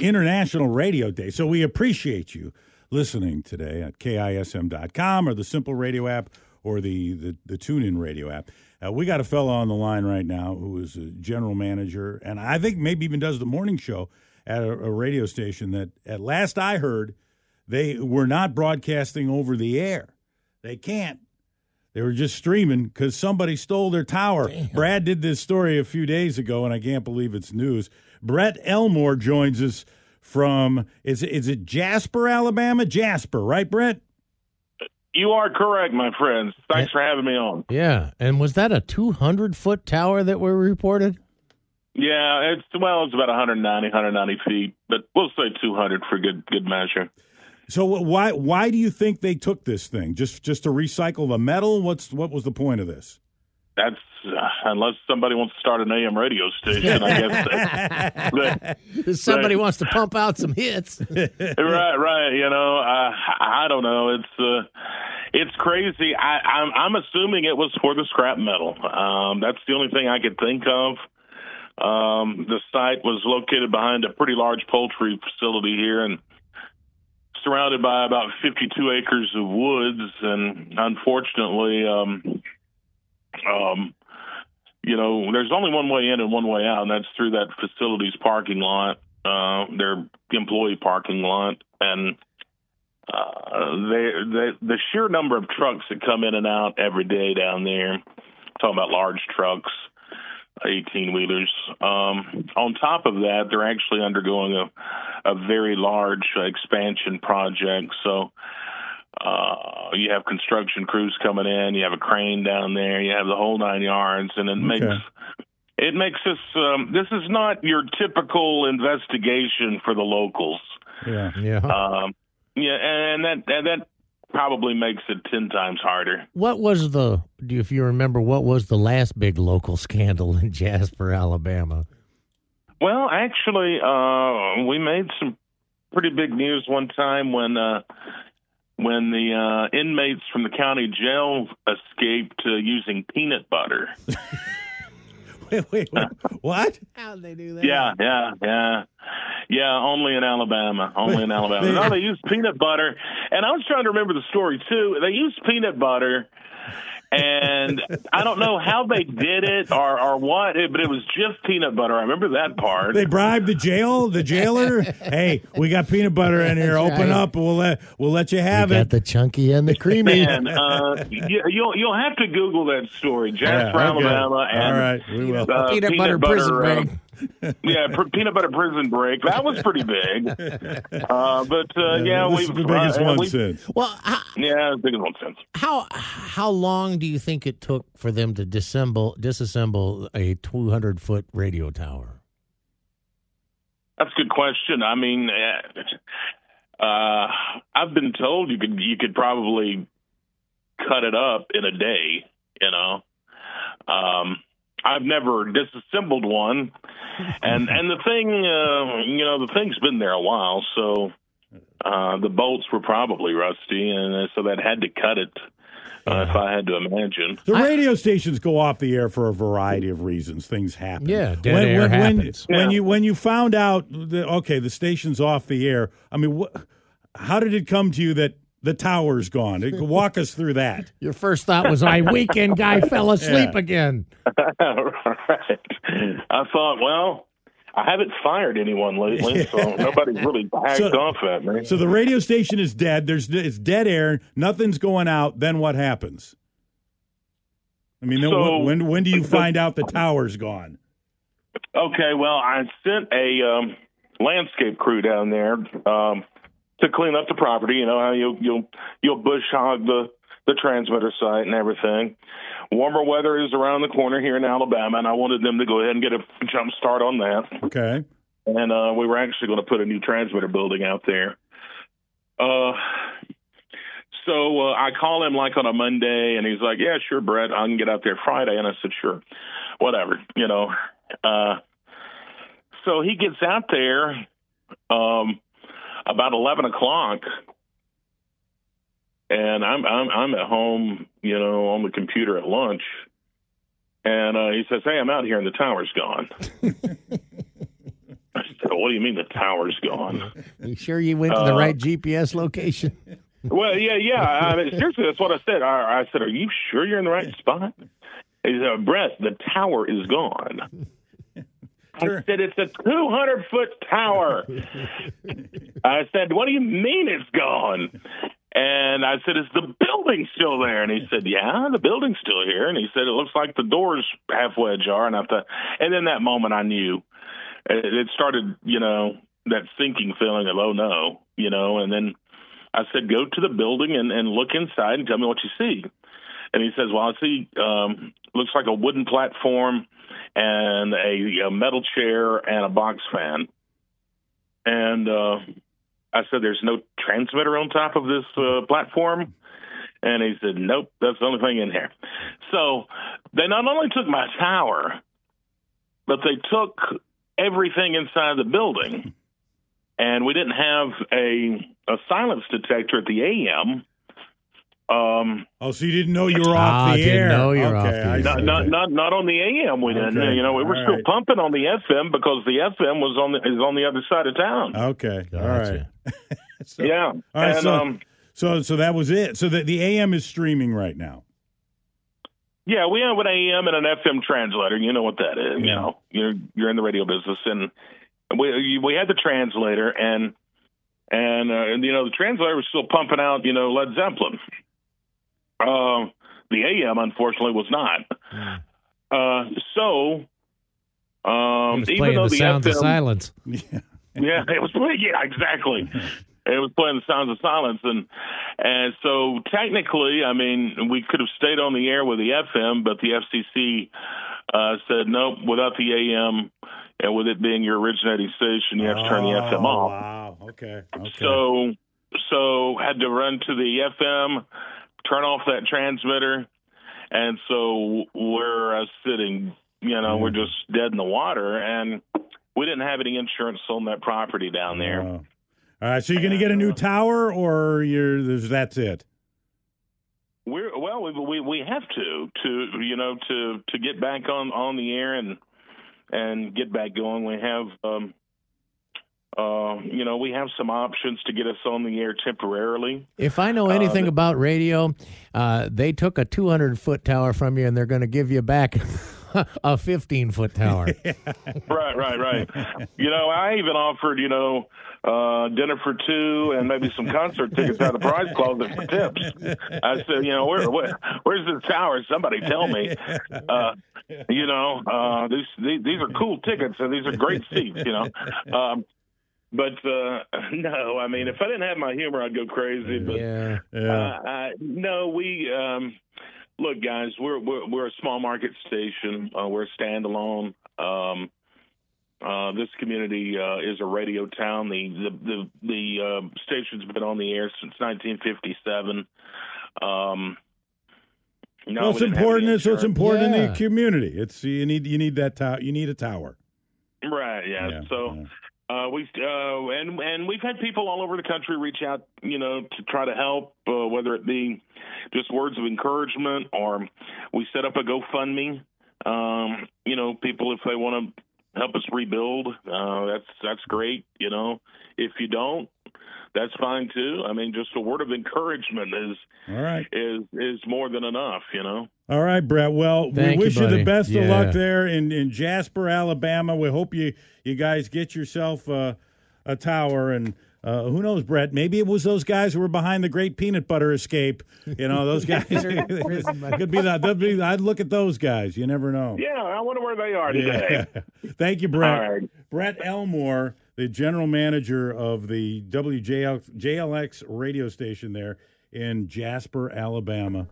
International Radio Day. So we appreciate you listening today at KISM.com or the Simple Radio app or the, the, the TuneIn Radio app. Uh, we got a fellow on the line right now who is a general manager, and I think maybe even does the morning show at a, a radio station that, at last I heard, they were not broadcasting over the air. They can't. They were just streaming because somebody stole their tower. Damn. Brad did this story a few days ago, and I can't believe it's news. Brett Elmore joins us from is is it Jasper, Alabama? Jasper, right, Brett? You are correct, my friends. Thanks for having me on. Yeah, and was that a 200 foot tower that were reported? Yeah, it's well, it's about 190, 190 feet, but we'll say 200 for good good measure. So why why do you think they took this thing? Just just to recycle the metal? What's what was the point of this? That's uh, unless somebody wants to start an AM radio station, I guess. but, somebody but, wants to pump out some hits. right, right. You know, uh, I don't know. It's uh, it's crazy. I, I'm I'm assuming it was for the scrap metal. Um, that's the only thing I could think of. Um, the site was located behind a pretty large poultry facility here, and surrounded by about 52 acres of woods, and unfortunately, um, um, you know, there's only one way in and one way out, and that's through that facility's parking lot, uh, their employee parking lot, and uh, they, they, the sheer number of trucks that come in and out every day down there, talking about large trucks, 18 wheelers. Um, on top of that, they're actually undergoing a, a very large expansion project. So uh, you have construction crews coming in, you have a crane down there, you have the whole nine yards, and it okay. makes it makes this um, this is not your typical investigation for the locals. Yeah, yeah, um, yeah, and that and that probably makes it 10 times harder. What was the, if you remember, what was the last big local scandal in Jasper, Alabama? Well, actually, uh, we made some pretty big news one time when uh, when the uh, inmates from the county jail escaped uh, using peanut butter. wait, wait, wait. what? How'd they do that? Yeah, yeah, yeah. Yeah, only in Alabama. Only in Alabama. no, they use peanut butter. And I was trying to remember the story, too. They used peanut butter and I don't know how they did it or, or what, but it was just peanut butter. I remember that part. They bribed the jail, the jailer. hey, we got peanut butter in here. Open right. up, we'll let we'll let you have we it. Got the chunky and the creamy. Man, uh, you, will you'll have to Google that story, Jasper, yeah, okay. Alabama, and all right, we will. Uh, peanut, peanut, butter, butter prison uh, break yeah, pr- peanut butter prison break. That was pretty big. Uh, but uh, yeah, yeah we've the biggest uh, one since. Well, how, yeah, the biggest one since. How how long do you think it took for them to disassemble disassemble a two hundred foot radio tower? That's a good question. I mean, uh, uh, I've been told you could you could probably cut it up in a day. You know. Um, I've never disassembled one, and and the thing, uh, you know, the thing's been there a while, so uh, the bolts were probably rusty, and uh, so that had to cut it. Uh, if I had to imagine, the radio stations go off the air for a variety of reasons. Things happen. Yeah, dead when, air when, happens. When, yeah. when you when you found out that okay, the station's off the air. I mean, wh- how did it come to you that the tower's gone. Walk us through that. Your first thought was, my weekend guy fell asleep yeah. again. right. I thought, well, I haven't fired anyone lately, so nobody's really backed so, off at me. So the radio station is dead. There's it's dead air. Nothing's going out. Then what happens? I mean, so, when when do you find out the tower's gone? Okay, well, I sent a um, landscape crew down there. Um, to clean up the property. You know how you you'll you'll bush hog the the transmitter site and everything. Warmer weather is around the corner here in Alabama, and I wanted them to go ahead and get a jump start on that. Okay. And uh, we were actually going to put a new transmitter building out there. Uh, so uh, I call him like on a Monday, and he's like, "Yeah, sure, Brett, I can get out there Friday." And I said, "Sure, whatever," you know. Uh, so he gets out there. Um, about eleven o'clock, and I'm I'm I'm at home, you know, on the computer at lunch, and uh, he says, "Hey, I'm out here, and the tower's gone." I said, what do you mean the tower's gone? You sure you went to the Uh, right GPS location? well, yeah, yeah. I mean, seriously, that's what I said. I, I said, "Are you sure you're in the right spot?" He said, "Brett, the tower is gone." Sure. I said, "It's a 200 foot tower." I said, "What do you mean it's gone?" And I said, "Is the building still there?" And he said, "Yeah, the building's still here." And he said, "It looks like the door's halfway ajar." And I thought, and then that moment I knew it, it started, you know, that sinking feeling of oh no, you know. And then I said, "Go to the building and, and look inside and tell me what you see." And he says, "Well, I see um, looks like a wooden platform and a, a metal chair and a box fan." And uh, I said, "There's no transmitter on top of this uh, platform." And he said, "Nope, that's the only thing in here." So they not only took my tower, but they took everything inside the building. And we didn't have a a silence detector at the AM. Um, Oh, so you didn't know you were Ah, off the didn't air? know you were okay, off the I air. not, not not not on the AM. We didn't. Okay. You know, we were All still right. pumping on the FM because the FM was on the is on the other side of town. Okay, all Gotcha. right. So- yeah, All right, and so, um, so so that was it. So the, the AM is streaming right now. yeah, we have an AM and an FM translator. You know what that is. You know, you're you're in the radio business, and we we had the translator, and and uh, and you know the translator was still pumping out you know Led Zeppelin. Uh, the AM unfortunately was not. Uh, so. He Um, was even playing though the the sounds of silence. Yeah. yeah, it was yeah, exactly. It was playing the sounds of silence, and and so technically, I mean, we could have stayed on the air with the FM, but the FCC uh, said nope. Without the AM, and with it being your originating station, you have to turn the FM Oh, off. Wow. Okay. Okay. So so had to run to the FM, turn off that transmitter, and so we're uh, sitting. You know, we're just dead in the water, and we didn't have any insurance on that property down there. Oh. All right. So you're going to get a new tower, or you're there's that's it. We're well, we, we we have to to you know to to get back on on the air and and get back going. We have um uh you know we have some options to get us on the air temporarily. If I know anything the- about radio, uh, they took a 200 foot tower from you and they're going to give you back a 15 foot tower. right, right, right. you know, I even offered you know uh dinner for two and maybe some concert tickets out of the prize closet for tips. I said, you know, where, where where's the tower? Somebody tell me. Uh, you know, uh, these, these these are cool tickets and these are great seats. You know, um, but uh, no, I mean, if I didn't have my humor, I'd go crazy. But yeah. Yeah. uh, I, no, we um, look, guys. We're we're we're a small market station. Uh, we're a standalone. Um, uh, this community uh, is a radio town. The the the, the uh, station's been on the air since 1957. Um, no, well, it's didn't have any important. So it's insurance. important in the community. It's you need you need that tower. You need a tower. Right. Yeah. Yeah, so. yeah. Uh, we uh, and and we've had people all over the country reach out, you know, to try to help, uh, whether it be just words of encouragement or we set up a GoFundMe. Um, you know, people if they want to help us rebuild, uh, that's that's great. You know, if you don't, that's fine too. I mean, just a word of encouragement is All right. is is more than enough. You know. All right, Brett. Well, Thank we wish you, the buddy. best of luck there in, in Jasper, Alabama. We hope you you guys get yourself uh, a tower and. Uh, who knows, Brett? Maybe it was those guys who were behind the great peanut butter escape. You know, those guys could be that. be- I'd look at those guys. You never know. Yeah, I wonder where they are today. Yeah. Thank you, Brett. All right. Brett Elmore, the general manager of the WJLX radio station there in Jasper, Alabama.